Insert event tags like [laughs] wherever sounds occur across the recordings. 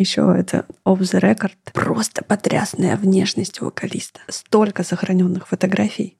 Еще это Off the Record. Просто потрясная внешность вокалиста. Столько сохраненных фотографий.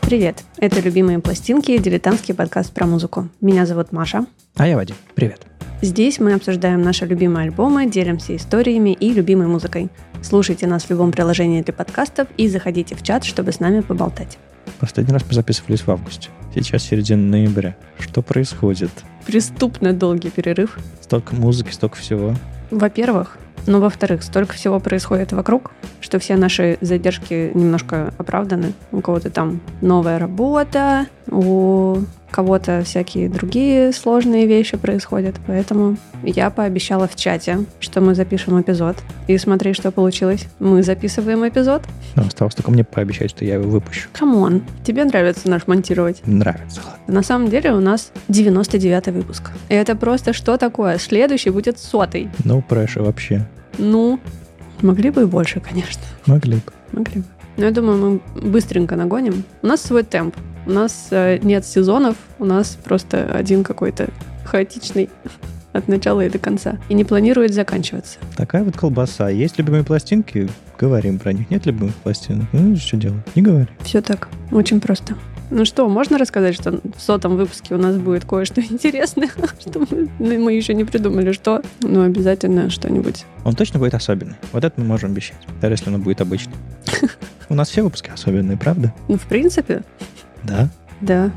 Привет! Это «Любимые пластинки» и дилетантский подкаст про музыку. Меня зовут Маша. А я Вадим. Привет. Здесь мы обсуждаем наши любимые альбомы, делимся историями и любимой музыкой. Слушайте нас в любом приложении для подкастов и заходите в чат, чтобы с нами поболтать. Последний раз мы записывались в августе. Сейчас середина ноября. Что происходит? Преступно долгий перерыв. Столько музыки, столько всего. Во-первых, но во-вторых, столько всего происходит вокруг, что все наши задержки немножко оправданы. У кого-то там новая работа, у кого-то всякие другие сложные вещи происходят. Поэтому я пообещала в чате, что мы запишем эпизод. И смотри, что получилось. Мы записываем эпизод. Но осталось только мне пообещать, что я его выпущу. Come on, тебе нравится наш монтировать? Нравится. На самом деле у нас 99 выпуск. И это просто что такое? Следующий будет сотый. No pressure вообще. Ну, могли бы и больше, конечно. Могли бы. Могли бы. Но я думаю, мы быстренько нагоним. У нас свой темп. У нас э, нет сезонов, у нас просто один какой-то хаотичный [laughs] от начала и до конца. И не планирует заканчиваться. Такая вот колбаса. Есть любимые пластинки? Говорим про них. Нет любимых пластинок? Ну, что делать? Не говори. Все так. Очень просто. Ну что, можно рассказать, что в сотом выпуске у нас будет кое-что [laughs] интересное, что мы, ну, мы еще не придумали, что, но обязательно что-нибудь. Он точно будет особенный. Вот это мы можем обещать. Даже если он будет обычный. [laughs] У нас все выпуски особенные, правда? Ну, в принципе, Да. да.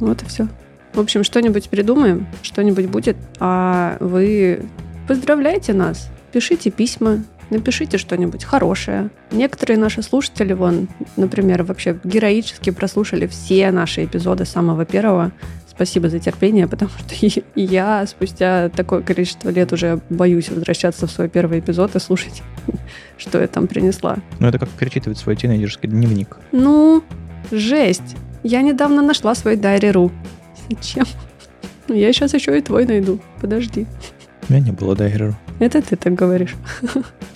Вот и все. В общем, что-нибудь придумаем, что-нибудь будет, а вы поздравляйте нас, пишите письма, напишите что-нибудь хорошее. Некоторые наши слушатели, вон, например, вообще героически прослушали все наши эпизоды с самого первого. Спасибо за терпение, потому что я спустя такое количество лет уже боюсь возвращаться в свой первый эпизод и слушать, что я там принесла. Ну, это как перечитывать свой тинейджерский дневник. Ну, жесть. Я недавно нашла свой дайри.ру. Зачем? Я сейчас еще и твой найду. Подожди. У меня не было дайреру. Это ты так говоришь.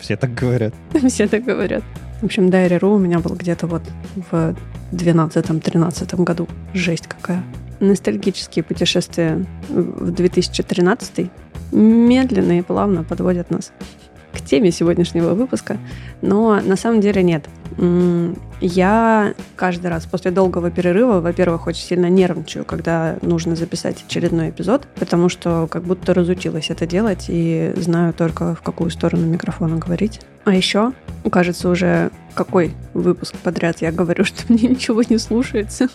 Все так говорят. [laughs] Все так говорят. В общем, Дайри.ру у меня был где-то вот в 12-13 году. Жесть какая. Ностальгические путешествия в 2013 медленно и плавно подводят нас к теме сегодняшнего выпуска. Но на самом деле нет. Я каждый раз после долгого перерыва, во-первых, очень сильно нервничаю, когда нужно записать очередной эпизод, потому что как будто разучилась это делать и знаю только в какую сторону микрофона говорить. А еще, кажется, уже какой выпуск подряд я говорю, [laughs] что мне ничего не слушается.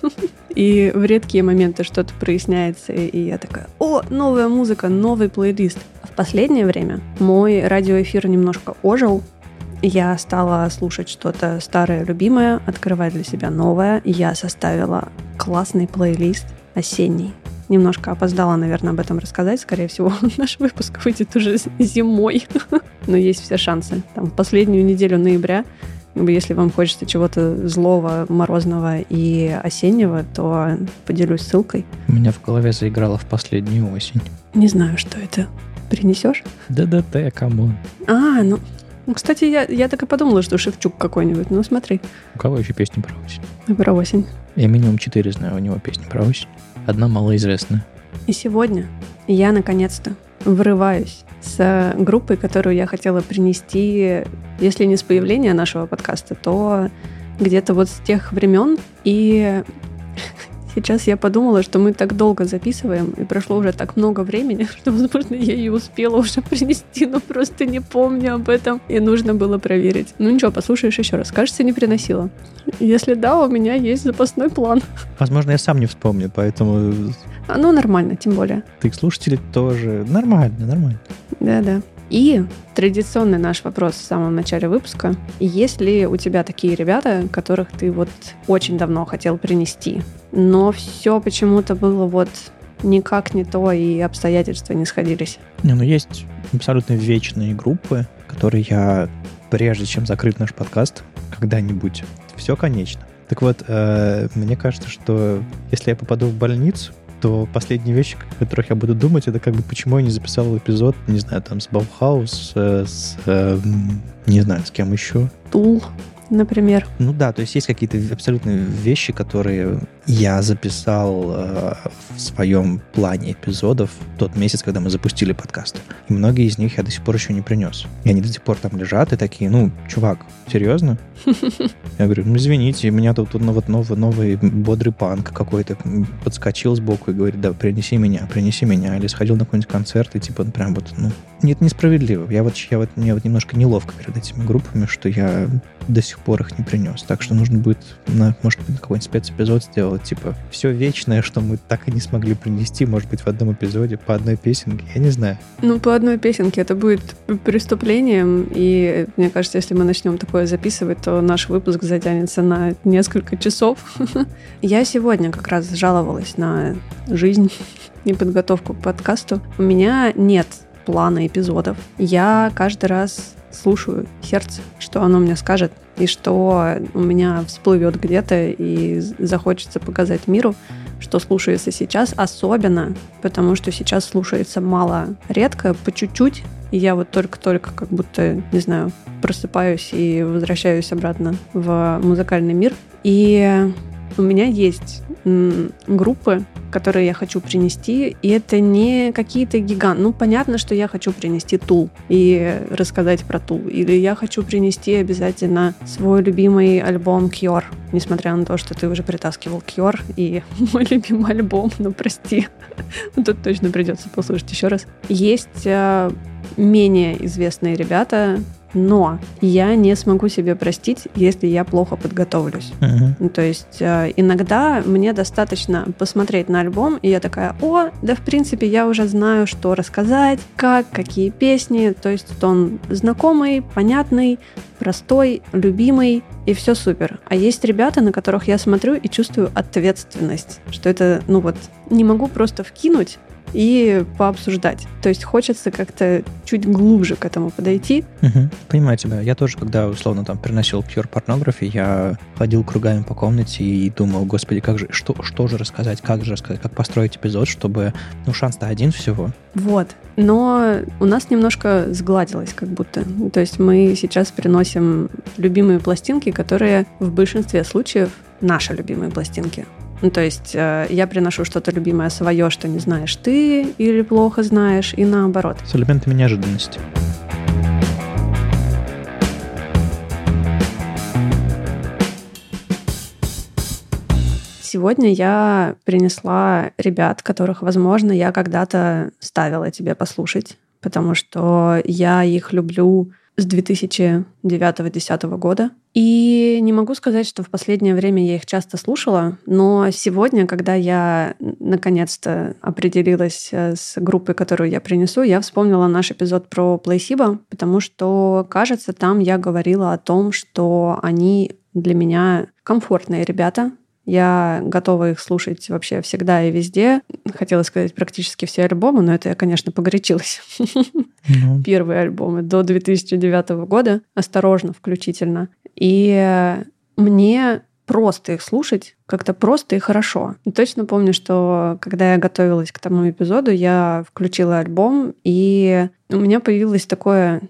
И в редкие моменты что-то проясняется, и я такая, о, новая музыка, новый плейлист. В последнее время мой радиоэфир немножко ожил, я стала слушать что-то старое, любимое, открывать для себя новое. Я составила классный плейлист осенний. Немножко опоздала, наверное, об этом рассказать. Скорее всего, [laughs] наш выпуск выйдет уже зимой. [laughs] Но есть все шансы. Там, последнюю неделю ноября, бы, если вам хочется чего-то злого, морозного и осеннего, то поделюсь ссылкой. У меня в голове заиграла в последнюю осень. Не знаю, что это. Принесешь? ДДТ, come on. А, ну... ну, Кстати, я, я так и подумала, что Шевчук какой-нибудь. Ну, смотри, У кого еще песни про осень? про осень. Я минимум четыре знаю у него песни про осень. Одна малоизвестная. И сегодня я наконец-то врываюсь с группой, которую я хотела принести, если не с появления нашего подкаста, то где-то вот с тех времен. И сейчас я подумала, что мы так долго записываем, и прошло уже так много времени, [laughs] что, возможно, я ее успела уже принести, но просто не помню об этом, и нужно было проверить. Ну ничего, послушаешь еще раз. Кажется, не приносила. Если да, у меня есть запасной план. [laughs] Возможно, я сам не вспомню, поэтому А ну нормально, тем более. ты слушатели тоже нормально, нормально. Да-да. И традиционный наш вопрос в самом начале выпуска. Есть ли у тебя такие ребята, которых ты вот очень давно хотел принести, но все почему-то было вот никак не то, и обстоятельства не сходились? Не, ну есть абсолютно вечные группы, которые я, прежде чем закрыть наш подкаст, когда-нибудь, все конечно. Так вот, э, мне кажется, что если я попаду в больницу, то последние вещи, о которых я буду думать, это как бы почему я не записал эпизод, не знаю, там с Баухаус, э, с, э, м, не знаю, с кем еще. Тул, например. Ну да, то есть есть какие-то абсолютно вещи, которые я записал э, в своем плане эпизодов тот месяц, когда мы запустили подкасты. И многие из них я до сих пор еще не принес. И они до сих пор там лежат и такие, ну, чувак, серьезно? [laughs] Я говорю, ну, извините, у меня тут, тут вот новый, новый бодрый панк какой-то подскочил сбоку и говорит, да, принеси меня, принеси меня. Или сходил на какой-нибудь концерт и типа прям вот, ну, нет, несправедливо. Я вот, я вот, мне вот немножко неловко перед этими группами, что я до сих пор их не принес. Так что нужно будет, на, может быть, какой-нибудь спецэпизод сделать, типа, все вечное, что мы так и не смогли принести, может быть, в одном эпизоде по одной песенке, я не знаю. Ну, по одной песенке это будет преступлением, и мне кажется, если мы начнем такое записывать, то наш выпуск затянется на несколько часов. [laughs] Я сегодня как раз жаловалась на жизнь [laughs] и подготовку к подкасту. У меня нет плана эпизодов. Я каждый раз слушаю сердце, что оно мне скажет, и что у меня всплывет где-то и захочется показать миру, что слушается сейчас, особенно потому, что сейчас слушается мало, редко, по чуть-чуть, и я вот только-только как будто, не знаю, просыпаюсь и возвращаюсь обратно в музыкальный мир. И у меня есть группы, которые я хочу принести, и это не какие-то гиганты. Ну, понятно, что я хочу принести Тул и рассказать про Тул. Или я хочу принести обязательно свой любимый альбом Cure, несмотря на то, что ты уже притаскивал Cure и [laughs] мой любимый альбом, ну, прости. [laughs] Тут точно придется послушать еще раз. Есть э, менее известные ребята, но я не смогу себе простить, если я плохо подготовлюсь. Uh-huh. То есть э, иногда мне достаточно посмотреть на альбом, и я такая, о, да в принципе я уже знаю, что рассказать, как, какие песни, то есть он знакомый, понятный, простой, любимый, и все супер. А есть ребята, на которых я смотрю и чувствую ответственность, что это, ну вот, не могу просто вкинуть, и пообсуждать. То есть хочется как-то чуть глубже к этому подойти. Угу. Понимаю тебя. Я тоже, когда условно там приносил Pure Pornography, я ходил кругами по комнате и думал, господи, как же, что, что же рассказать, как же рассказать, как построить эпизод, чтобы, ну, шанс-то один всего. Вот. Но у нас немножко сгладилось как будто. То есть мы сейчас приносим любимые пластинки, которые в большинстве случаев наши любимые пластинки. Ну, то есть э, я приношу что-то любимое свое, что не знаешь ты или плохо знаешь, и наоборот. С элементами неожиданности. Сегодня я принесла ребят, которых, возможно, я когда-то ставила тебе послушать, потому что я их люблю с 2009-2010 года. И не могу сказать, что в последнее время я их часто слушала, но сегодня, когда я наконец-то определилась э, с группой, которую я принесу, я вспомнила наш эпизод про Плейсиба, потому что, кажется, там я говорила о том, что они для меня комфортные ребята, я готова их слушать вообще всегда и везде. Хотела сказать практически все альбомы, но это я, конечно, погорячилась. Ну. [laughs] Первые альбомы до 2009 года, осторожно, включительно. И мне просто их слушать, как-то просто и хорошо. И точно помню, что когда я готовилась к тому эпизоду, я включила альбом, и у меня появилось такое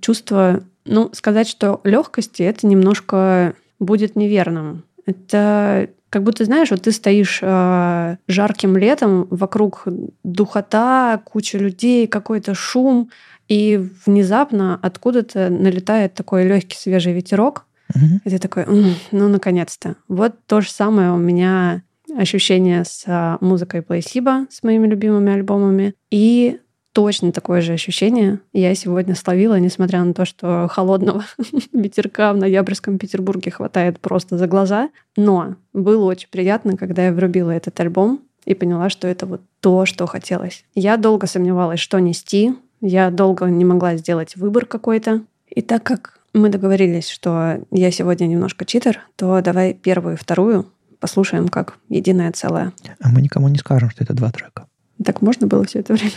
чувство, ну, сказать, что легкости это немножко будет неверным. Это как будто, знаешь, вот ты стоишь э, жарким летом, вокруг духота, куча людей, какой-то шум, и внезапно откуда-то налетает такой легкий свежий ветерок, угу. и ты такой, ну, наконец-то. Вот то же самое у меня ощущение с а, музыкой Плейсиба, с моими любимыми альбомами, и точно такое же ощущение я сегодня словила, несмотря на то, что холодного [laughs] ветерка в ноябрьском Петербурге хватает просто за глаза. Но было очень приятно, когда я врубила этот альбом и поняла, что это вот то, что хотелось. Я долго сомневалась, что нести. Я долго не могла сделать выбор какой-то. И так как мы договорились, что я сегодня немножко читер, то давай первую и вторую послушаем как единое целое. А мы никому не скажем, что это два трека. Так можно было все это время?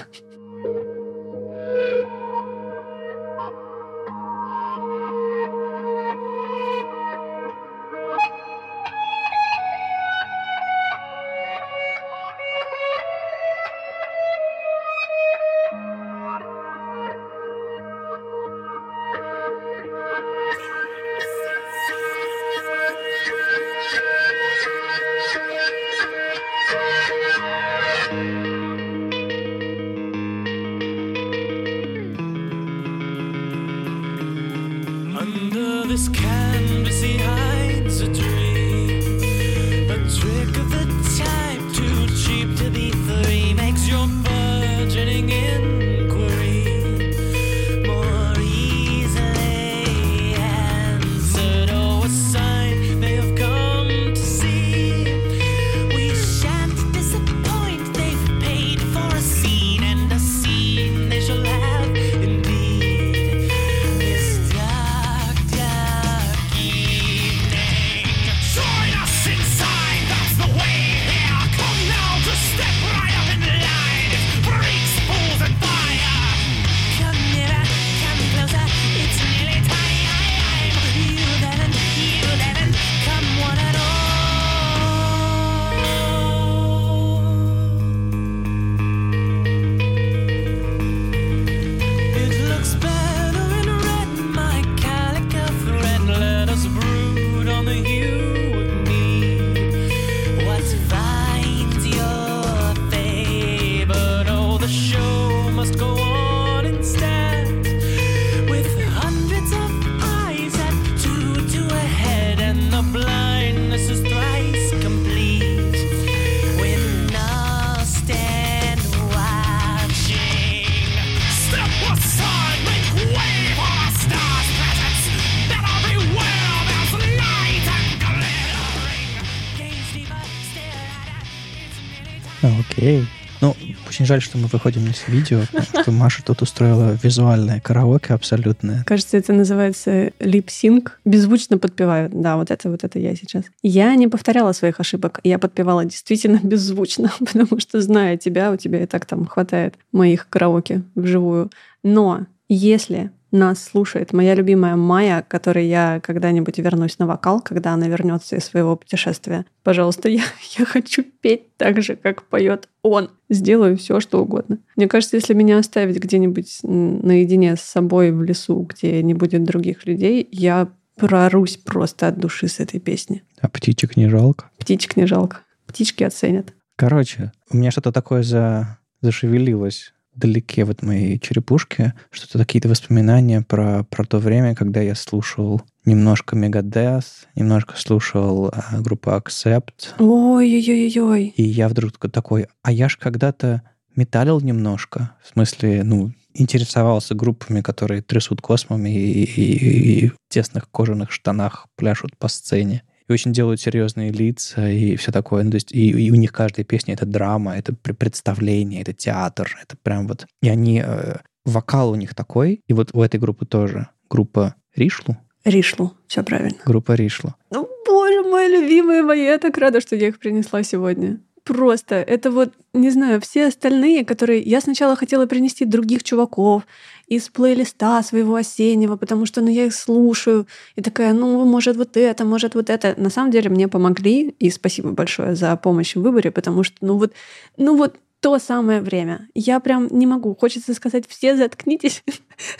Жаль, что мы выходим на видео, потому что Маша тут устроила визуальное караоке абсолютное. Кажется, это называется липсинг. Беззвучно подпевают. Да, вот это вот это я сейчас. Я не повторяла своих ошибок. Я подпевала действительно [laughs] беззвучно, потому что, зная тебя, у тебя и так там хватает моих караоке вживую. Но если нас слушает моя любимая Майя, которой я когда-нибудь вернусь на вокал, когда она вернется из своего путешествия. Пожалуйста, я, [laughs] я хочу петь так же, как поет он. Сделаю все, что угодно. Мне кажется, если меня оставить где-нибудь наедине с собой в лесу, где не будет других людей, я прорусь просто от души с этой песни. А птичек не жалко? Птичек не жалко. Птички оценят. Короче, у меня что-то такое за... зашевелилось далеке вот моей черепушке что-то какие-то воспоминания про, про то время, когда я слушал немножко Megadeth, немножко слушал а, группу Accept. Ой-ой-ой-ой. И я вдруг такой, а я ж когда-то металлил немножко. В смысле, ну, интересовался группами, которые трясут космами и, и, и в тесных кожаных штанах пляшут по сцене и очень делают серьезные лица и все такое. Ну, то есть и, и у них каждая песня — это драма, это представление, это театр, это прям вот... И они... Э, вокал у них такой, и вот у этой группы тоже. Группа Ришлу. Ришлу, все правильно. Группа Ришлу. Ну, боже мой, любимые мои, я так рада, что я их принесла сегодня просто. Это вот, не знаю, все остальные, которые... Я сначала хотела принести других чуваков из плейлиста своего осеннего, потому что, ну, я их слушаю, и такая, ну, может, вот это, может, вот это. На самом деле мне помогли, и спасибо большое за помощь в выборе, потому что, ну, вот, ну, вот то самое время. Я прям не могу. Хочется сказать, все заткнитесь.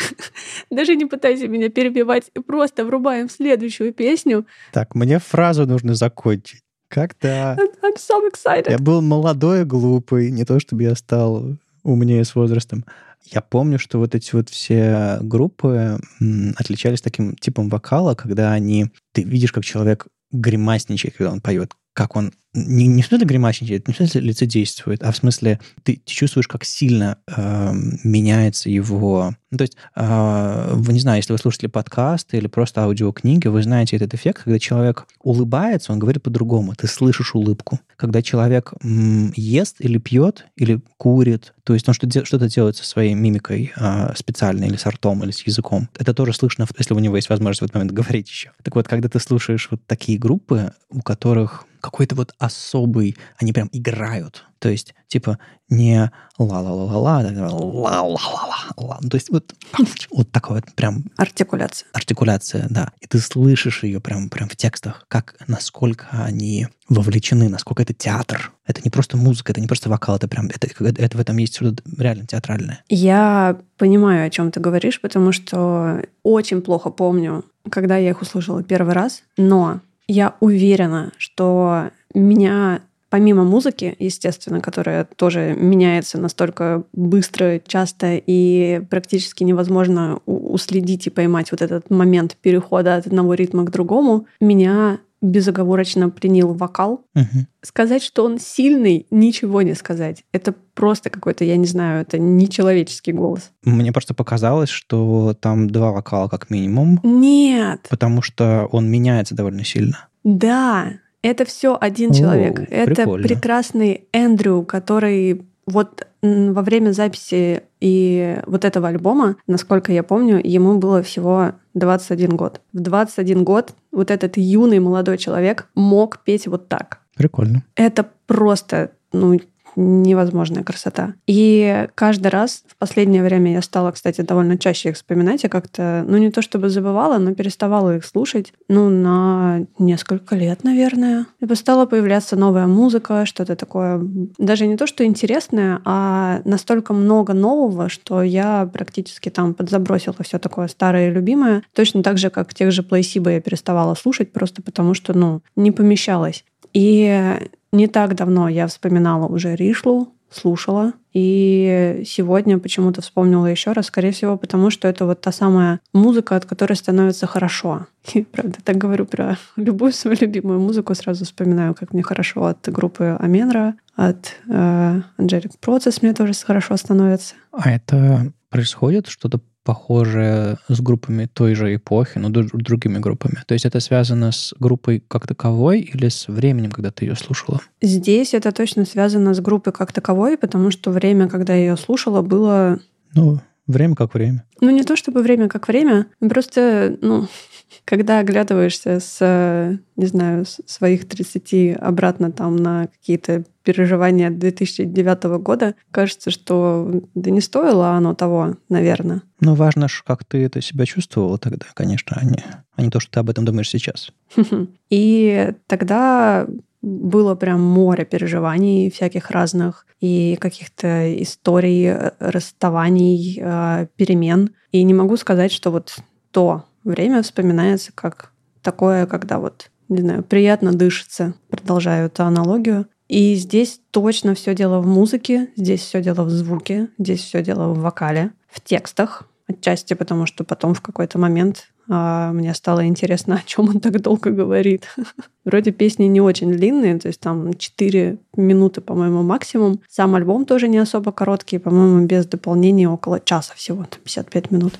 [laughs] Даже не пытайся меня перебивать. Просто врубаем следующую песню. Так, мне фразу нужно закончить. Как-то... I'm so excited. Я был молодой и глупый. Не то, чтобы я стал умнее с возрастом. Я помню, что вот эти вот все группы отличались таким типом вокала, когда они... Ты видишь, как человек гримасничает, когда он поет, как он не, не в смысле гримасничает, не в смысле лицедействует, а в смысле ты, чувствуешь, как сильно э, меняется его... Ну, то есть, э, вы не знаю, если вы слушаете подкасты или просто аудиокниги, вы знаете этот эффект, когда человек улыбается, он говорит по-другому, ты слышишь улыбку. Когда человек м, ест или пьет, или курит, то есть он что-то, что-то делает со своей мимикой э, специально, или с ртом, или с языком, это тоже слышно, если у него есть возможность в этот момент говорить еще. Так вот, когда ты слушаешь вот такие группы, у которых какой-то вот особый, они прям играют. То есть, типа, не ла-ла-ла-ла-ла, ла-ла-ла-ла-ла. То есть вот, вот такая вот прям... Артикуляция. Артикуляция, да. И ты слышишь ее прям, прям в текстах, как, насколько они вовлечены, насколько это театр. Это не просто музыка, это не просто вокал, это прям, это, это, это в этом есть что-то реально театральное. Я понимаю, о чем ты говоришь, потому что очень плохо помню, когда я их услышала первый раз, но я уверена, что меня помимо музыки, естественно, которая тоже меняется настолько быстро, часто и практически невозможно уследить и поймать вот этот момент перехода от одного ритма к другому, меня безоговорочно пленил вокал. Угу. Сказать, что он сильный, ничего не сказать. Это просто какой-то, я не знаю, это нечеловеческий голос. Мне просто показалось, что там два вокала как минимум. Нет. Потому что он меняется довольно сильно. Да, это все один человек. О, это прикольно. прекрасный Эндрю, который вот во время записи и вот этого альбома, насколько я помню, ему было всего 21 год. В 21 год вот этот юный молодой человек мог петь вот так. Прикольно. Это просто, ну, невозможная красота. И каждый раз в последнее время я стала, кстати, довольно чаще их вспоминать. Я как-то, ну не то чтобы забывала, но переставала их слушать, ну, на несколько лет, наверное. И стала появляться новая музыка, что-то такое, даже не то, что интересное, а настолько много нового, что я практически там подзабросила все такое старое и любимое. Точно так же, как тех же Плейсиба я переставала слушать, просто потому что, ну, не помещалось. И не так давно я вспоминала уже Ришлу, слушала. И сегодня почему-то вспомнила еще раз, скорее всего, потому что это вот та самая музыка, от которой становится хорошо. [laughs] И, правда, так говорю про любую свою любимую музыку, сразу вспоминаю, как мне хорошо от группы Аменра, от э, Process мне тоже хорошо становится. А это происходит что-то похожее с группами той же эпохи, но другими группами? То есть это связано с группой как таковой или с временем, когда ты ее слушала? Здесь это точно связано с группой как таковой, потому что время, когда я ее слушала, было... Ну, время как время. Ну, не то чтобы время как время, просто, ну, [laughs] когда оглядываешься с, не знаю, с своих 30 обратно там на какие-то переживания 2009 года, кажется, что да не стоило оно того, наверное. Ну, важно же, как ты это себя чувствовала тогда, конечно, а не, а не то, что ты об этом думаешь сейчас. [laughs] И тогда было прям море переживаний всяких разных и каких-то историй, э, расставаний, э, перемен. И не могу сказать, что вот то время вспоминается как такое, когда вот, не знаю, приятно дышится. Продолжаю эту аналогию. И здесь точно все дело в музыке, здесь все дело в звуке, здесь все дело в вокале, в текстах, отчасти потому, что потом в какой-то момент а, мне стало интересно, [laughs] о чем он так долго говорит. [laughs] Вроде песни не очень длинные, то есть там 4 минуты, по-моему, максимум. Сам альбом тоже не особо короткий, по-моему, без дополнения около часа всего, 55 минут.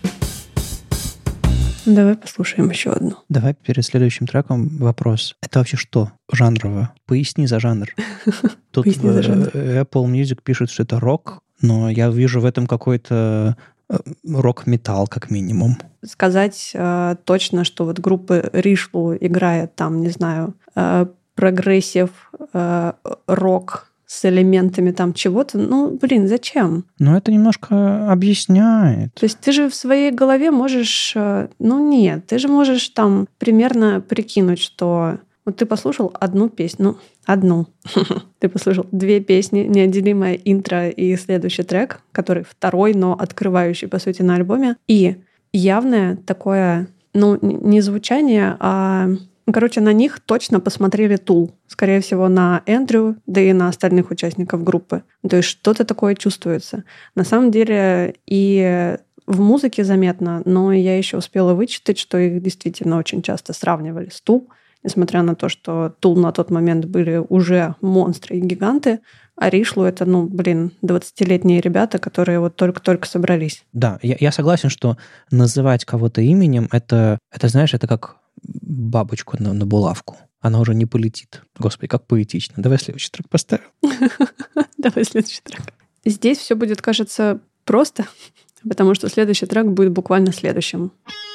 Давай послушаем еще одну. Давай перед следующим треком вопрос. Это вообще что жанрово? Поясни за жанр. [laughs] Тут жанр. Apple Music пишет, что это рок, но я вижу в этом какой-то э, рок-металл, как минимум. Сказать э, точно, что вот группа Rishloo играет там, не знаю, э, прогрессив, э, рок, с элементами там чего-то, ну, блин, зачем? Ну, это немножко объясняет. То есть ты же в своей голове можешь... Э, ну, нет, ты же можешь там примерно прикинуть, что вот ты послушал одну песню, ну, одну. [laughs] ты послушал две песни, неотделимое интро и следующий трек, который второй, но открывающий, по сути, на альбоме. И явное такое, ну, не звучание, а ну, короче, на них точно посмотрели Тул. Скорее всего, на Эндрю, да и на остальных участников группы. То есть что-то такое чувствуется. На самом деле и в музыке заметно, но я еще успела вычитать, что их действительно очень часто сравнивали с Тул, несмотря на то, что Тул на тот момент были уже монстры и гиганты, а Ришлу это, ну, блин, 20-летние ребята, которые вот только-только собрались. Да, я, я согласен, что называть кого-то именем, это, это, знаешь, это как бабочку на, на булавку. Она уже не полетит. Господи, как поэтично. Давай следующий трек поставим. [laughs] Давай следующий трек. Здесь все будет, кажется, просто, [laughs] потому что следующий трек будет буквально следующим. from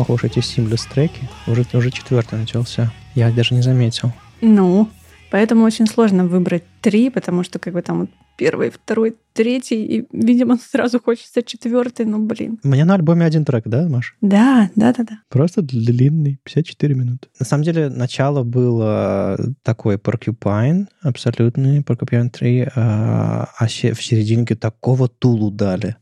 excuse. You Ох уж эти симлес треки. Уже, уже четвертый начался. Я даже не заметил. Ну, поэтому очень сложно выбрать три, потому что как бы там вот первый, второй, третий, и, видимо, сразу хочется четвертый, ну, блин. У меня на альбоме один трек, да, Маш? Да, да, да, да. Просто длинный, 54 минуты. На самом деле, начало было такой Porcupine, абсолютный Porcupine 3, а, а в серединке такого тулу дали,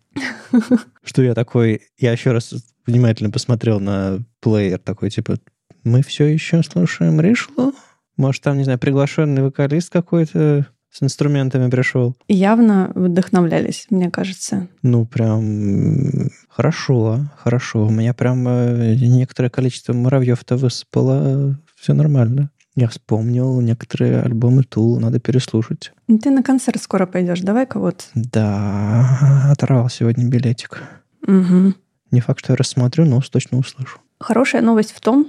[laughs] что я такой, я еще раз внимательно посмотрел на плеер, такой, типа, мы все еще слушаем Ришлу? Может, там, не знаю, приглашенный вокалист какой-то с инструментами пришел? Явно вдохновлялись, мне кажется. Ну, прям хорошо, хорошо. У меня прям э, некоторое количество муравьев-то высыпало. Все нормально. Я вспомнил некоторые альбомы Тул, надо переслушать. Ну, Ты на концерт скоро пойдешь, давай-ка вот. Да, оторвал сегодня билетик. Мгм. Не факт, что я рассмотрю, но точно услышу. Хорошая новость в том,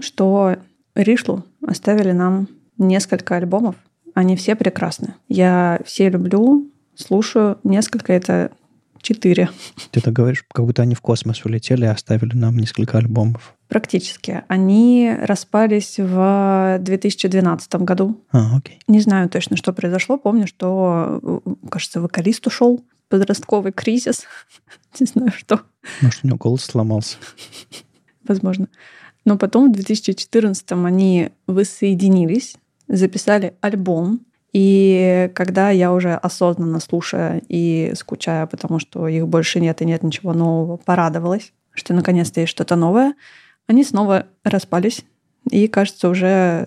что Ришлу оставили нам несколько альбомов. Они все прекрасны. Я все люблю, слушаю. Несколько — это четыре Ты так говоришь, как будто они в космос улетели и оставили нам несколько альбомов. Практически. Они распались в 2012 году. А, окей. Не знаю точно, что произошло. Помню, что, э, кажется, вокалист ушел. Подростковый кризис. [laughs] Не знаю, что. Может, у него голос сломался. возможно. Но потом в 2014 они воссоединились, записали альбом. И когда я уже осознанно слушая и скучая, потому что их больше нет и нет ничего нового, порадовалась, что наконец-то есть что-то новое, они снова распались. И, кажется, уже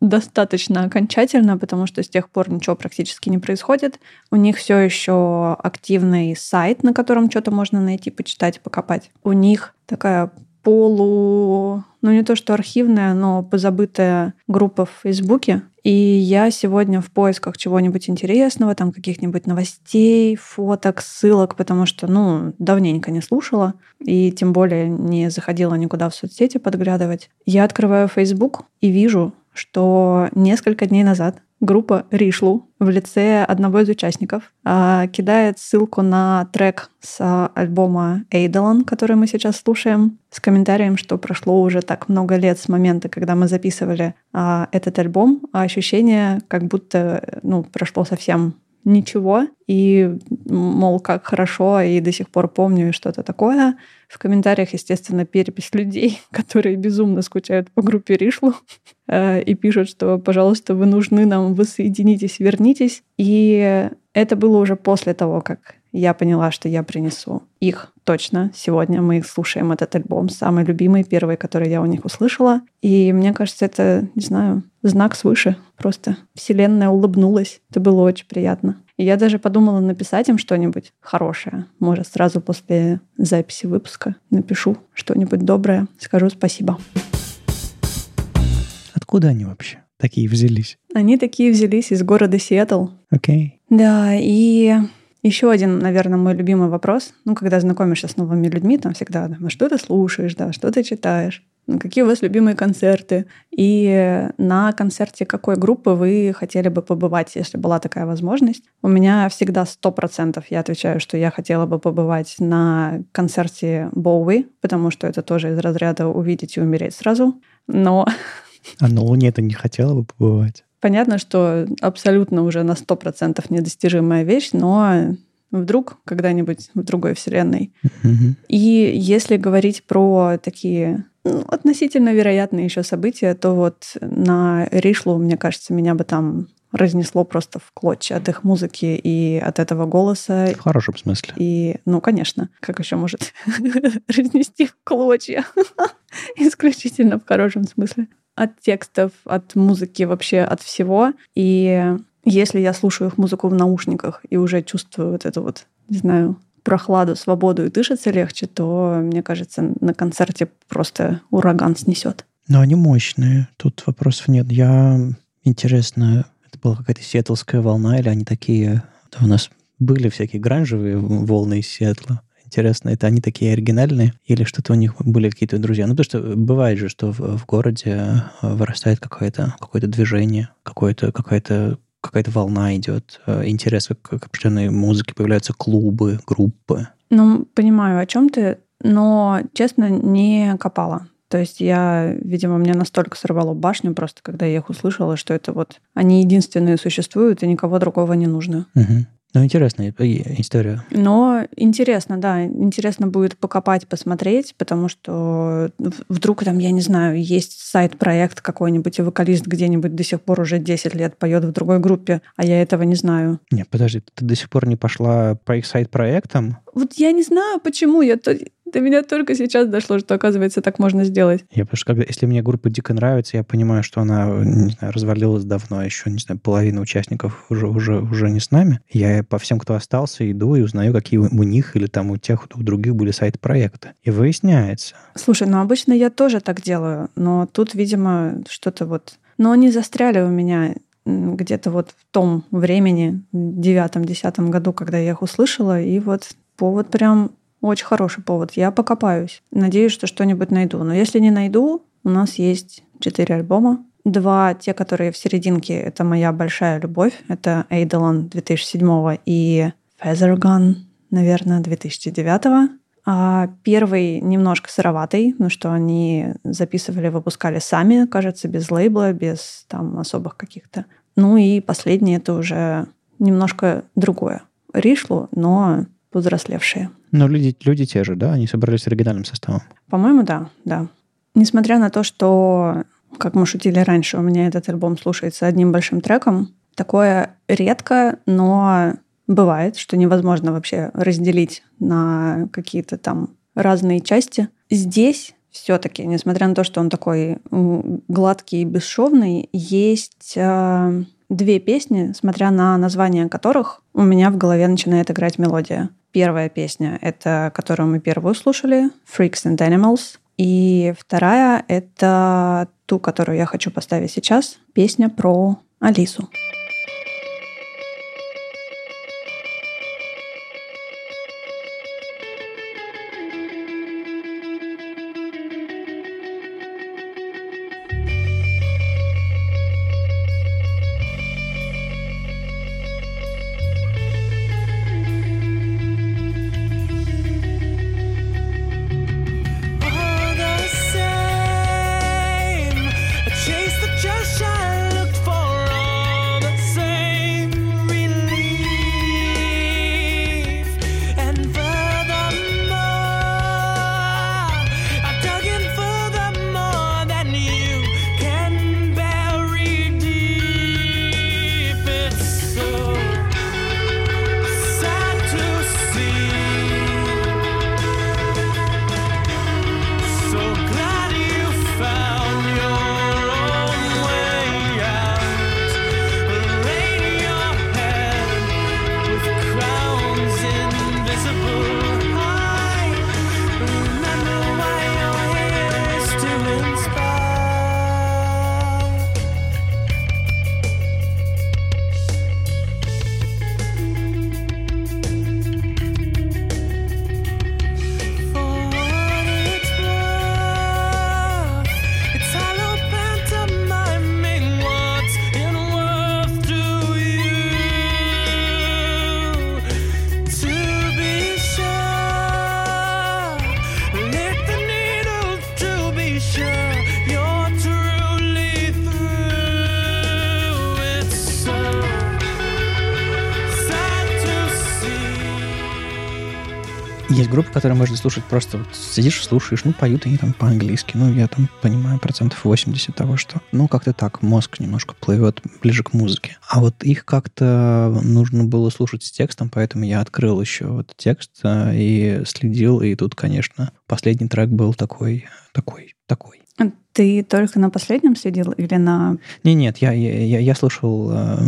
достаточно окончательно, потому что с тех пор ничего практически не происходит. У них все еще активный сайт, на котором что-то можно найти, почитать, покопать. У них такая полу, ну не то что архивная, но позабытая группа в Фейсбуке. И я сегодня в поисках чего-нибудь интересного, там каких-нибудь новостей, фоток, ссылок, потому что, ну, давненько не слушала, и тем более не заходила никуда в соцсети подглядывать. Я открываю Facebook и вижу, что несколько дней назад группа Ришлу в лице одного из участников а, кидает ссылку на трек с а, альбома Эйдолон, который мы сейчас слушаем, с комментарием, что прошло уже так много лет с момента, когда мы записывали а, этот альбом, а ощущение, как будто ну, прошло совсем ничего, и, мол, как хорошо, и до сих пор помню и что-то такое. В комментариях, естественно, перепись людей, [laughs] которые безумно скучают по группе Ришлу [laughs] э, и пишут, что, пожалуйста, вы нужны нам, вы соединитесь, вернитесь. И это было уже после того, как я поняла, что я принесу их точно. Сегодня мы их слушаем, этот альбом, самый любимый, первый, который я у них услышала. И мне кажется, это, не знаю, знак свыше. Просто вселенная улыбнулась. Это было очень приятно. И я даже подумала написать им что-нибудь хорошее. Может, сразу после записи выпуска напишу что-нибудь доброе, скажу спасибо. Откуда они вообще такие взялись? Они такие взялись из города Сиэтл. Окей. Да, и еще один, наверное, мой любимый вопрос. Ну, когда знакомишься с новыми людьми, там всегда, а что ты слушаешь, да, что ты читаешь, какие у вас любимые концерты, и на концерте какой группы вы хотели бы побывать, если была такая возможность. У меня всегда сто процентов я отвечаю, что я хотела бы побывать на концерте Боуи, потому что это тоже из разряда увидеть и умереть сразу. Но А на Луне ты не хотела бы побывать? Понятно, что абсолютно уже на 100% недостижимая вещь, но вдруг когда-нибудь в другой вселенной. Мгм. И если говорить про такие ну, относительно вероятные еще события, то вот на Ришлу, мне кажется, меня бы там разнесло просто в клочья от их музыки и от этого голоса. В хорошем смысле. И, ну, конечно, как еще может [laughs] разнести в клочья? [laughs] Исключительно в хорошем смысле. От текстов, от музыки, вообще от всего. И если я слушаю их музыку в наушниках и уже чувствую вот эту вот, не знаю, прохладу, свободу и дышится легче, то, мне кажется, на концерте просто ураган снесет. Но они мощные, тут вопросов нет. Я, интересно, это была какая-то сиэтлская волна, или они такие... Да, у нас были всякие гранжевые волны из Сиэтла. Интересно, это они такие оригинальные или что-то у них были какие-то друзья? Ну, то, что бывает же, что в, в городе э, вырастает какое-то какое движение, какое-то, какая-то какая-то волна идет, э, интерес к, к определенной музыке, появляются клубы, группы. Ну, понимаю, о чем ты, но, честно, не копала. То есть я, видимо, мне настолько сорвало башню просто, когда я их услышала, что это вот они единственные существуют, и никого другого не нужно. Угу. Ну, интересная история. Но интересно, да, интересно будет покопать, посмотреть, потому что вдруг там, я не знаю, есть сайт-проект какой-нибудь, и вокалист где-нибудь до сих пор уже 10 лет поет в другой группе, а я этого не знаю. Нет, подожди, ты до сих пор не пошла по их сайт-проектам? Вот я не знаю, почему. Я. До меня только сейчас дошло, что, оказывается, так можно сделать. Я потому что, когда, если мне группа дико нравится, я понимаю, что она, не знаю, развалилась давно, еще, не знаю, половина участников уже, уже, уже не с нами. Я по всем, кто остался, иду и узнаю, какие у них или там у тех, у других были сайт-проекты. И выясняется. Слушай, ну обычно я тоже так делаю, но тут, видимо, что-то вот... Но они застряли у меня где-то вот в том времени, девятом-десятом году, когда я их услышала, и вот повод прям очень хороший повод. Я покопаюсь. Надеюсь, что что-нибудь найду. Но если не найду, у нас есть четыре альбома. Два, те, которые в серединке, это моя большая любовь. Это Eidolon 2007 и Feathergun, наверное, 2009. А первый немножко сыроватый, ну что они записывали, выпускали сами, кажется, без лейбла, без там особых каких-то. Ну и последний это уже немножко другое. Ришлу, но повзрослевшие. Но люди, люди те же, да? Они собрались с оригинальным составом. По-моему, да, да. Несмотря на то, что, как мы шутили раньше, у меня этот альбом слушается одним большим треком, такое редко, но бывает, что невозможно вообще разделить на какие-то там разные части. Здесь все-таки, несмотря на то, что он такой гладкий и бесшовный, есть э, две песни, смотря на названия которых у меня в голове начинает играть мелодия. Первая песня — это которую мы первую слушали, «Freaks and Animals». И вторая — это ту, которую я хочу поставить сейчас, песня про Алису. All которые можно слушать просто вот сидишь, слушаешь, ну, поют они там по-английски. Ну, я там понимаю процентов 80 того, что, ну, как-то так, мозг немножко плывет ближе к музыке. А вот их как-то нужно было слушать с текстом, поэтому я открыл еще вот текст э, и следил, и тут, конечно, последний трек был такой, такой, такой. Ты только на последнем следил или на... Не, нет, я, я, я, я слушал, э,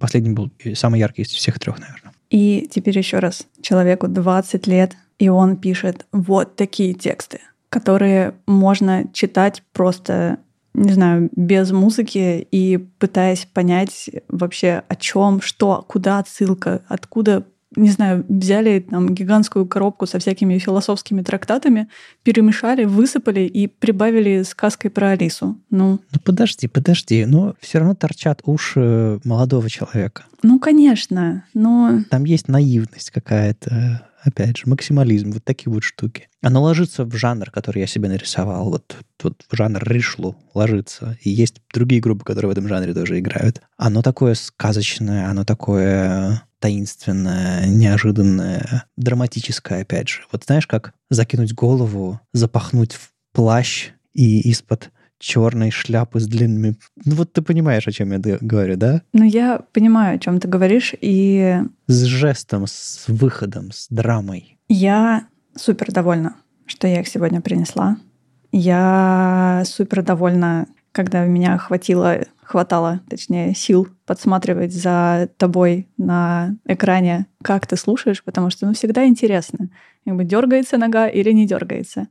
последний был самый яркий из всех трех, наверное. И теперь еще раз. Человеку 20 лет, и он пишет вот такие тексты, которые можно читать просто, не знаю, без музыки и пытаясь понять вообще о чем, что, куда отсылка, откуда не знаю, взяли там гигантскую коробку со всякими философскими трактатами, перемешали, высыпали и прибавили сказкой про Алису. Ну, Ну подожди, подожди, но все равно торчат уши молодого человека. ну, конечно, но Там есть наивность какая-то, опять же, максимализм, вот такие вот штуки. Оно ложится в жанр, который я себе нарисовал. Вот, вот в жанр Ришлу ложится. И есть другие группы, которые в этом жанре тоже играют. Оно такое сказочное, оно такое таинственное, неожиданное, драматическое, опять же. Вот знаешь, как закинуть голову, запахнуть в плащ и из-под черной шляпы с длинными... Ну вот ты понимаешь, о чем я говорю, да? ну, я понимаю, о чем ты говоришь, и С жестом, с выходом, с драмой. я супер довольна, что я их сегодня принесла. Я супер довольна, когда меня хватило, хватало, точнее, сил подсматривать за тобой на экране, как ты слушаешь, потому что, ну, всегда интересно, как бы дергается нога или не дергается.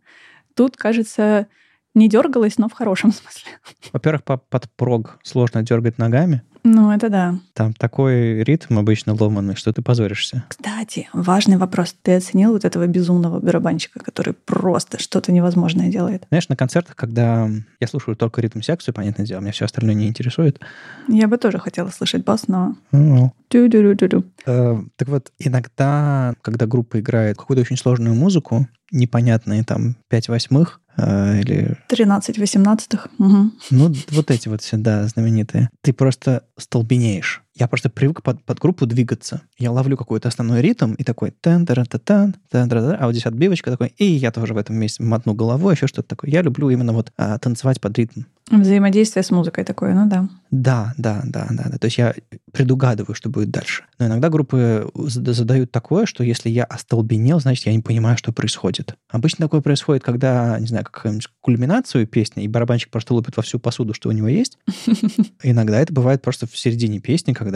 Тут, кажется, не дергалась, но в хорошем [laughs] смысле. Во-первых, по- под прог сложно дергать ногами. Ну, это да. Там такой ритм обычно ломанный, что ты позоришься. Кстати, важный вопрос. Ты оценил вот этого безумного барабанщика, который просто что-то невозможное делает? Знаешь, на концертах, когда я слушаю только ритм-секцию, понятное дело, меня все остальное не интересует. Я бы тоже хотела слышать бас, но... Ну, Тю-дю-дю-дю-дю. э, Так вот, иногда, когда группа играет какую-то очень сложную музыку, непонятные там 5 восьмых или 13 18 Угу. Ну, вот эти вот всегда знаменитые. Ты просто столбенеешь. Я просто привык под, под группу двигаться. Я ловлю какой-то основной ритм и такой тан тан тан тан а вот здесь отбивочка такой, и я тоже в этом месте мотну головой, еще что-то такое. Я люблю именно вот а, танцевать под ритм. Взаимодействие с музыкой такое, ну да. Да, да, да, да, да. То есть я предугадываю, что будет дальше. Но иногда группы зада- задают такое, что если я остолбенел, значит, я не понимаю, что происходит. Обычно такое происходит, когда, не знаю, какую-нибудь кульминацию песни, и барабанщик просто лупит во всю посуду, что у него есть. [laughs] Иногда это бывает просто в середине песни, когда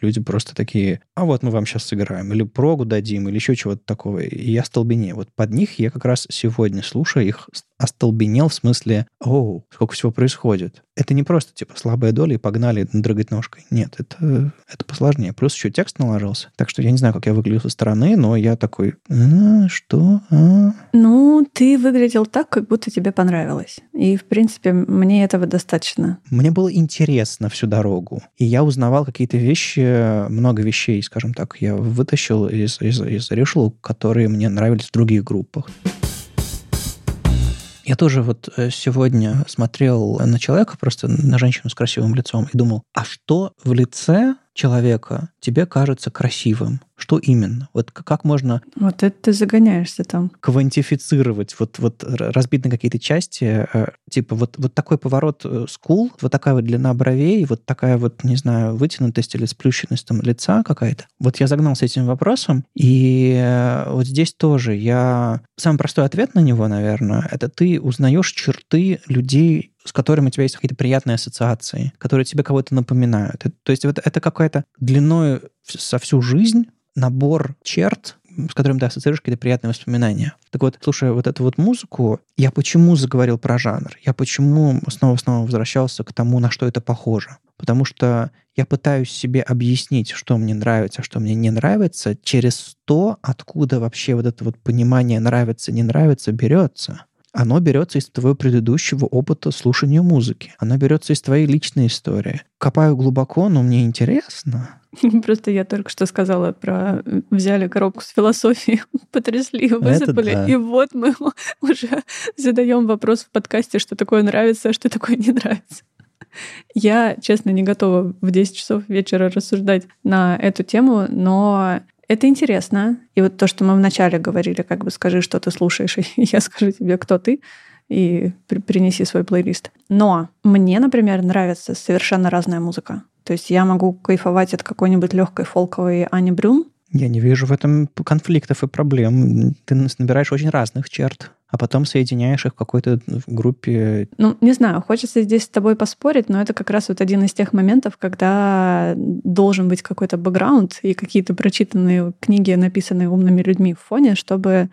люди просто такие, а вот мы вам сейчас сыграем, или прогу дадим, или еще чего-то такого. И я столбенею. Вот под них я как раз сегодня, слушая их, остолбенел в смысле, о, сколько всего происходит. Это не просто, типа, слабая доля и погнали дрыгать ножкой. Нет, это, это посложнее. Плюс еще текст наложился. Так что я не знаю, как я выгляжу со стороны, но я такой, «А, что? А?» Ну, ты выглядел так, как будто тебе понравилось. И, в принципе, мне этого достаточно. Мне было интересно всю дорогу. И я узнавал какие-то вещи, много вещей, скажем так, я вытащил из, из, из Решл, которые мне нравились в других группах. Я тоже вот э, сегодня смотрел на человека, просто на женщину с красивым лицом, и думал, а что в лице человека тебе кажется красивым? Что именно? Вот как можно Вот это ты загоняешься там. квантифицировать, вот, вот разбить на какие-то части, э, типа вот, вот такой поворот э, скул, вот такая вот длина бровей, вот такая вот, не знаю, вытянутость или сплющенность там лица какая-то. Вот я загнался этим вопросом, и э, вот здесь тоже я... Самый простой ответ на него, наверное, это ты узнаешь черты людей, с которыми у тебя есть какие-то приятные ассоциации, которые тебе кого-то напоминают. То есть вот это какая-то длиной со всю жизнь набор черт, с которыми ты ассоциируешь какие-то приятные воспоминания. Так вот, слушая вот эту вот музыку, я почему заговорил про жанр? Я почему снова-снова возвращался к тому, на что это похоже? Потому что я пытаюсь себе объяснить, что мне нравится, что мне не нравится, через то, откуда вообще вот это вот понимание нравится, не нравится берется. Оно берется из твоего предыдущего опыта слушания музыки. Оно берется из твоей личной истории. Копаю глубоко, но мне интересно. [laughs] Просто я только что сказала про э, взяли коробку с философией, [laughs] потрясли, высыпали, да. и вот мы [laughs] уже задаем вопрос в подкасте, что такое нравится, а что такое не нравится. Я, честно, не готова в 10 часов вечера рассуждать на эту тему, но это интересно. И вот то, что мы вначале говорили, как бы скажи, что ты слушаешь, [laughs] и я скажу тебе, кто ты, и при- принеси свой плейлист. Но мне, например, нравится совершенно разная музыка. То есть я могу кайфовать от какой-нибудь легкой фолковой Ани Брюн, Я не вижу в этом конфликтов и проблем. Ты набираешь очень разных черт, а потом соединяешь их в какой-то группе. Ну, не знаю, хочется здесь с тобой поспорить, но это как раз вот один из тех моментов, когда должен быть какой-то бэкграунд и какие-то прочитанные книги, написанные умными людьми в фоне, чтобы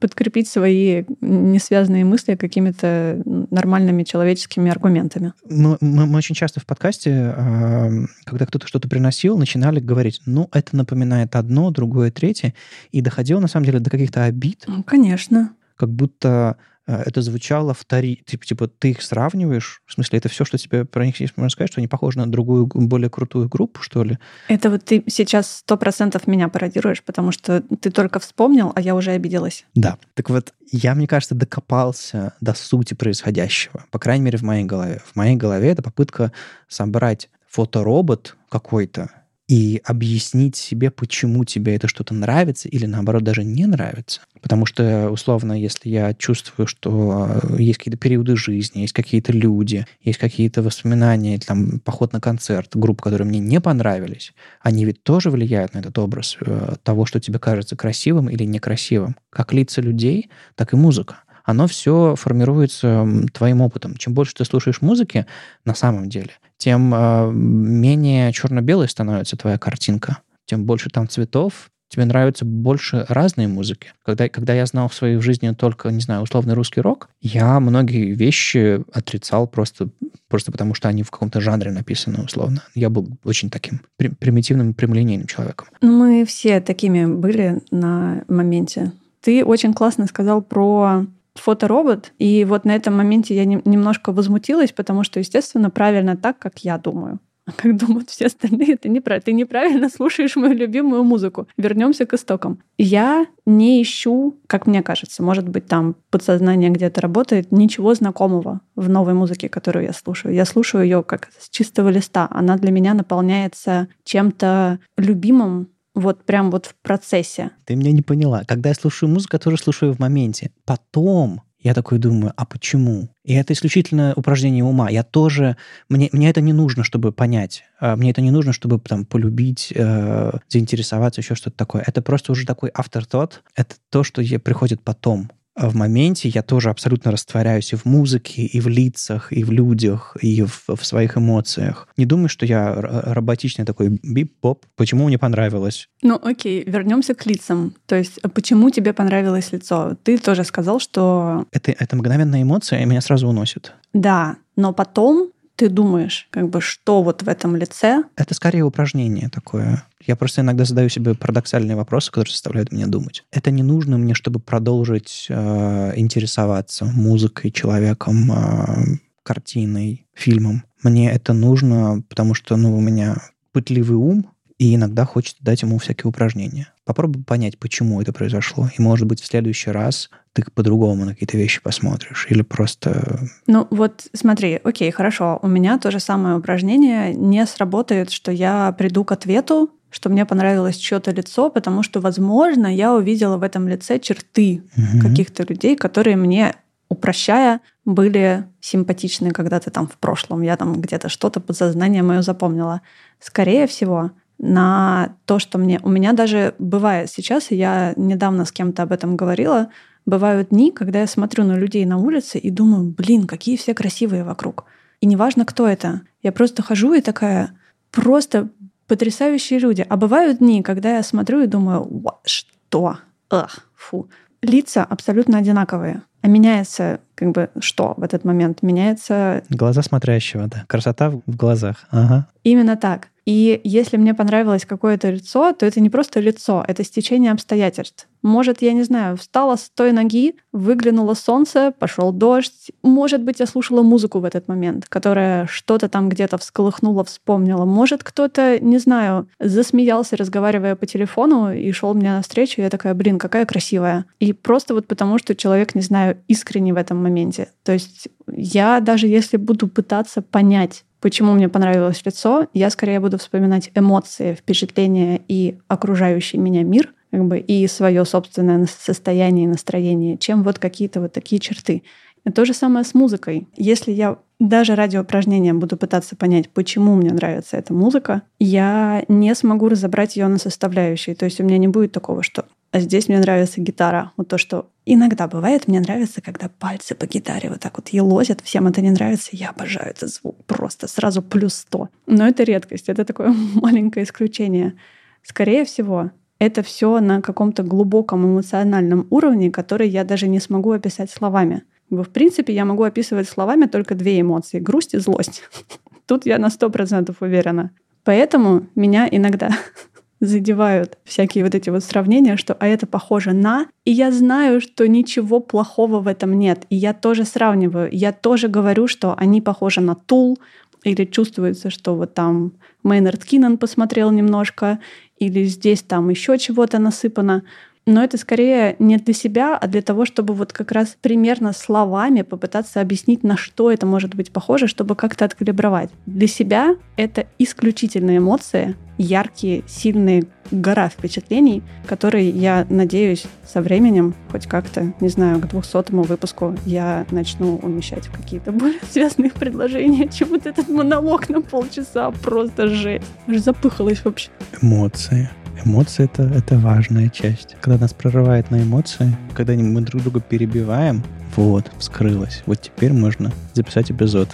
подкрепить свои несвязанные мысли какими-то нормальными человеческими аргументами. Мы, мы- мы очень часто в подкасте, а, когда кто-то что-то приносил, начинали говорить, ну, это напоминает одно, другое, третье, и доходило, на самом деле, до каких-то обид, Ну, Конечно. Как будто э, это звучало втори... Типа, типа, ты их сравниваешь, в смысле, это все, что тебе про них есть, можно сказать, что они похожи на другую, более крутую группу, что ли? Это вот ты сейчас сто процентов меня пародируешь, потому что ты только вспомнил, а я уже обиделась. Да. Так вот, я, мне кажется, докопался до сути происходящего. По крайней мере, в моей голове. В моей голове это попытка собрать фоторобот какой-то и объяснить себе, почему тебе это что-то нравится или, наоборот, даже не нравится. Потому что, условно, если я чувствую, что э, есть какие-то периоды жизни, есть какие-то люди, есть какие-то воспоминания, там, поход на концерт, группы, которые мне не понравились, они ведь тоже влияют на этот образ э, того, что тебе кажется красивым или некрасивым. Как лица людей, так и музыка. Оно все формируется твоим опытом. Чем больше ты слушаешь музыки, на самом деле, тем э, менее черно-белой становится твоя картинка. Тем больше там цветов, тебе нравится больше разной музыки. Когда, когда я знал в своей жизни только, не знаю, условный русский рок, я многие вещи отрицал просто, просто потому, что они в каком-то жанре написаны условно. Я был очень таким при- примитивным прямолинейным человеком. Ну, Мы все такими были на моменте. Ты очень классно сказал про фоторобот, и вот на этом моменте я нем- немножко возмутилась, потому что, естественно, правильно так, как я думаю. А как думают все остальные, это неправильно. Ты неправильно слушаешь мою любимую музыку. Вернемся к истокам. Я не ищу, как мне кажется, может быть, там подсознание где-то работает, ничего знакомого в новой музыке, которую я слушаю. Я слушаю ее как с чистого листа. Она для меня наполняется чем-то любимым, вот прям вот в процессе. Ты меня не поняла. Когда я слушаю музыку, я тоже слушаю в моменте. Потом я такой думаю, а почему? И это исключительно упражнение ума. Я тоже... Мне, мне это не нужно, чтобы понять. А, Мне это не нужно, чтобы там полюбить, э, заинтересоваться, еще что-то такое. Это просто уже такой afterthought. Это то, что приходит потом. А в моменте я тоже абсолютно растворяюсь и в музыке, и в лицах, и в людях, и в, в своих эмоциях. Не думаю, что я роботичный такой бип-поп. Почему мне понравилось? Ну, окей, вернемся к лицам. То есть, а почему тебе понравилось лицо? Ты тоже сказал, что Это, это мгновенная эмоция, и меня сразу уносит. да, но потом ты думаешь, как бы, что вот в этом лице. Это скорее упражнение такое. Я просто иногда задаю себе парадоксальные вопросы, которые заставляют меня думать. Это не нужно мне, чтобы продолжить э, интересоваться музыкой, человеком, э, картиной, фильмом. Мне это нужно, потому что ну, у меня пытливый ум, и иногда хочется дать ему всякие упражнения. Попробуй понять, почему это произошло. И, может быть, в следующий раз ты по-другому на какие-то вещи посмотришь. Или просто... Ну, вот смотри, окей, хорошо, у меня то же самое упражнение не сработает, что я приду к ответу, что мне понравилось чье-то лицо, потому что, возможно, я увидела в этом лице черты Мгм. каких-то людей, которые мне, упрощая, были симпатичны когда-то там в прошлом. Я там где-то что-то подсознание мое запомнила. Скорее всего, на то, что мне... У меня даже бывает сейчас, я недавно с кем-то об этом говорила, бывают дни, когда я смотрю на людей на улице и думаю, блин, какие все красивые вокруг. И неважно, кто это. Я просто хожу и такая, просто потрясающие люди. А бывают дни, когда я смотрю и думаю, «Ва, что? Ах, фу. Лица абсолютно одинаковые. А меняется как бы что в этот момент? Меняется Глаза смотрящего, да. Красота в глазах. Ага. именно так. И если мне понравилось какое-то лицо, то это не просто лицо, это стечение обстоятельств. Может, я не знаю, встала с той ноги, выглянуло солнце, пошел дождь. Может быть, я слушала музыку в этот момент, которая что-то там где-то всколыхнула, вспомнила. Может, кто-то, не знаю, засмеялся, разговаривая по телефону, и шел мне навстречу, и я такая, блин, какая красивая. И просто вот потому, что человек, не знаю, искренне в этом моменте. То есть я даже если буду пытаться понять, почему мне понравилось лицо, я скорее буду вспоминать эмоции, впечатления и окружающий меня мир, как бы, и свое собственное состояние и настроение, чем вот какие-то вот такие черты. И то же самое с музыкой. Если я даже ради упражнения буду пытаться понять, почему мне нравится эта музыка, я не смогу разобрать ее на составляющие. То есть у меня не будет такого, что а здесь мне нравится гитара. Вот то, что иногда бывает, мне нравится, когда пальцы по гитаре вот так вот елозят. Всем это не нравится. Я обожаю этот звук. Просто сразу плюс 100. Но это редкость. Это такое [laughs] маленькое исключение. Скорее всего, это все на каком-то глубоком эмоциональном уровне, который я даже не смогу описать словами. В принципе, я могу описывать словами только две эмоции — грусть и злость. [laughs] Тут я на сто процентов уверена. Поэтому меня иногда [laughs] задевают всякие вот эти вот сравнения, что а это похоже на, и я знаю, что ничего плохого в этом нет, и я тоже сравниваю, я тоже говорю, что они похожи на Тул, или чувствуется, что вот там Мейнард Киннон посмотрел немножко, или здесь там еще чего-то насыпано. Но это скорее не для себя, а для того, чтобы вот как раз примерно словами попытаться объяснить, на что это может быть похоже, чтобы как-то откалибровать. Для себя это исключительные эмоции, яркие, сильные, гора впечатлений, которые, я надеюсь, со временем, хоть как-то, не знаю, к 200 выпуску я начну умещать в какие-то более [laughs] связанные предложения, чем вот этот монолог на полчаса. Просто жесть. Аж запыхалась вообще. Эмоции. Эмоции это, это важная часть. Когда нас прорывает на эмоции, когда мы друг друга перебиваем, вот, вскрылось. Вот теперь можно записать эпизод.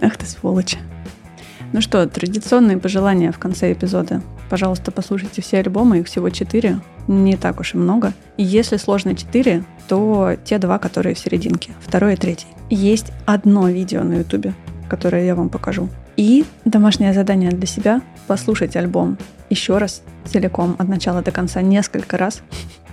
Ах ты сволочь. Ну что, традиционные пожелания в конце эпизода. Пожалуйста, послушайте все альбомы, их всего четыре, не так уж и много. И если сложно четыре, то те два, которые в серединке, второй и третий. Есть одно видео на ютубе, которое я вам покажу. И домашнее задание для себя — послушать альбом еще раз, целиком, от начала до конца, несколько раз,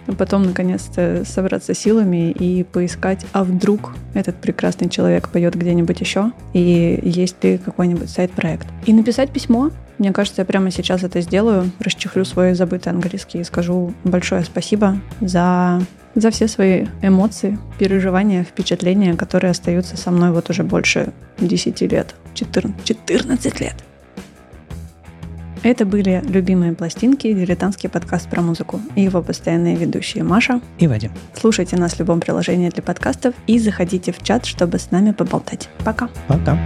а потом, наконец-то, собраться силами и поискать, а вдруг этот прекрасный человек поет где-нибудь еще, и есть ли какой-нибудь сайт-проект. И написать письмо. Мне кажется, я прямо сейчас это сделаю, расчехлю свой забытый английский и скажу большое спасибо за за все свои эмоции, переживания, впечатления, которые остаются со мной вот уже больше 10 лет, 14, 14 лет. Это были «Любимые пластинки» дилетантский подкаст про музыку и его постоянные ведущие Маша. И Вадим. Слушайте нас в любом приложении для подкастов и заходите в чат, чтобы с нами поболтать. Пока. Пока.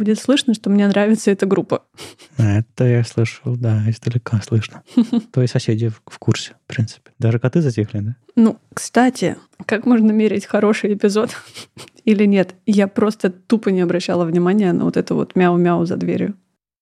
Будет слышно, что мне нравится эта группа. Это я слышал, да, издалека слышно. [laughs] Твои соседи в, курсе, в принципе. Даже коты затихли, да? Ну, кстати, как можно мерить хороший эпизод [laughs] или нет? Я просто тупо не обращала внимания на вот это вот мяу-мяу за дверью.